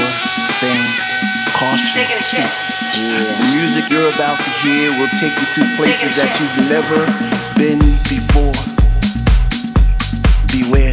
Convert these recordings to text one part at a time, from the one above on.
door saying, caution. The music you're about to hear will take you to places that you've never been before. Beware,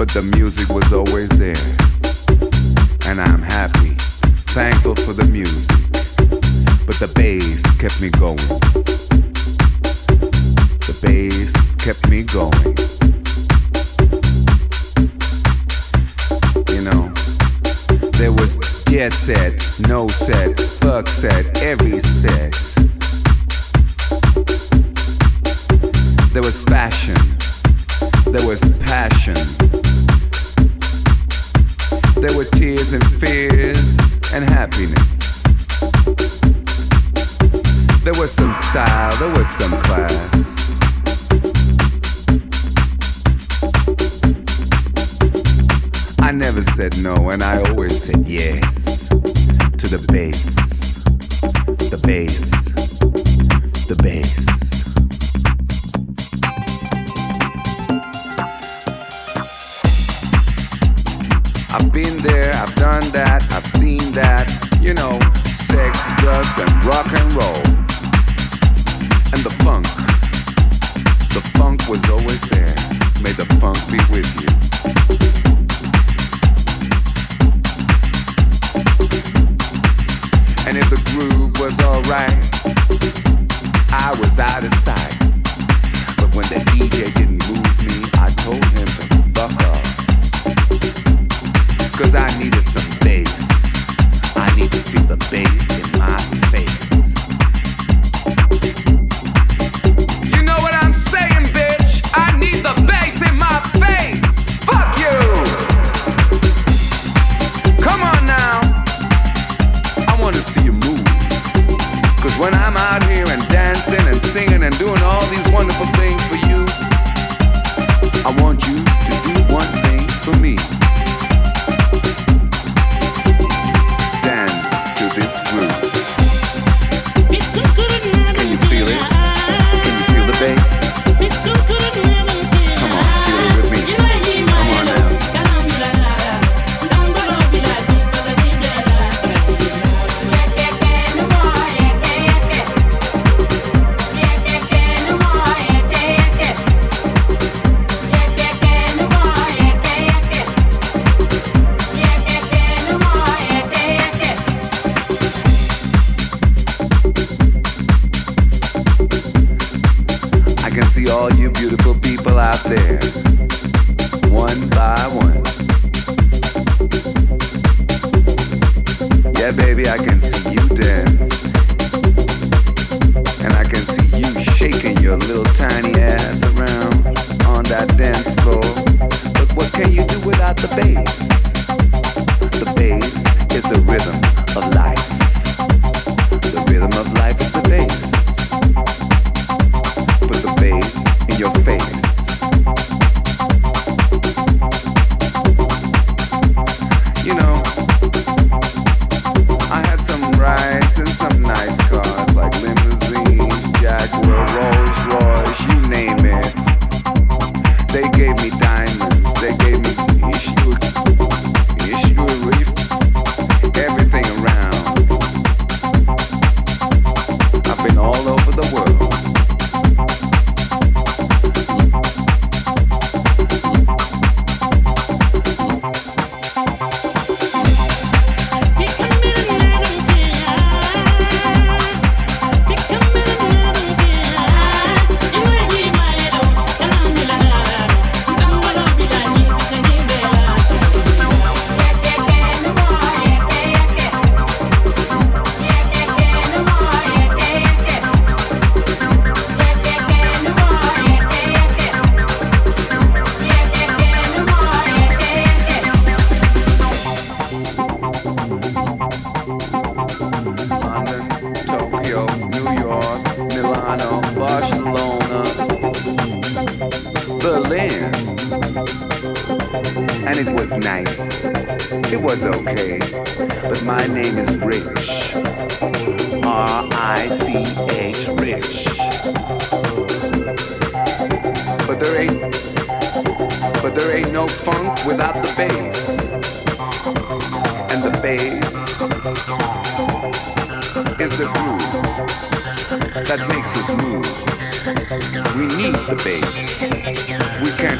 but the music was always there. And I'm happy, thankful for the music, but the bass kept me going. The bass kept me going. You know, there was jet set, no set, fuck set, every set. There was fashion, there was passion. There were tears and fears and happiness. There was some style, there was some class. I never said no, and I always said yes to the bass, the bass, the bass. I've been there, I've done that, I've seen that. You know, sex, drugs, and rock and roll. And the funk. The funk was always there. May the funk be with you. And if the groove was alright, I was out of sight. But when the DJ didn't move me, I told him to. Cause I needed some bass. I need to feel the bass in my face. You know what I'm saying, bitch? I need the bass in my face. Fuck you. Come on now. I wanna see you move. Cause when I'm out here and dancing and singing and doing all these wonderful things for you, I want you to do one thing for me.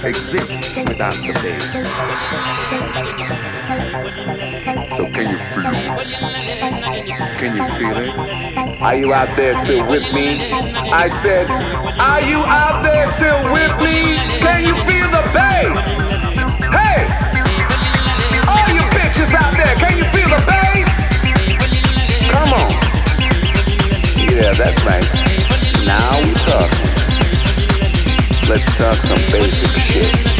Exist without the bass. So can you feel it? Can you feel it? Are you out there still with me? I said, are you out there still with me? Can you feel the bass? Hey! All you bitches out there, can you feel the bass? Come on. Yeah, that's right. Now we talk. Let's talk some basic shit.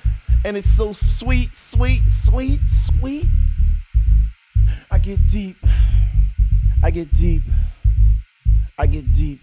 and it's so sweet, sweet, sweet, sweet. I get deep, I get deep, I get deep.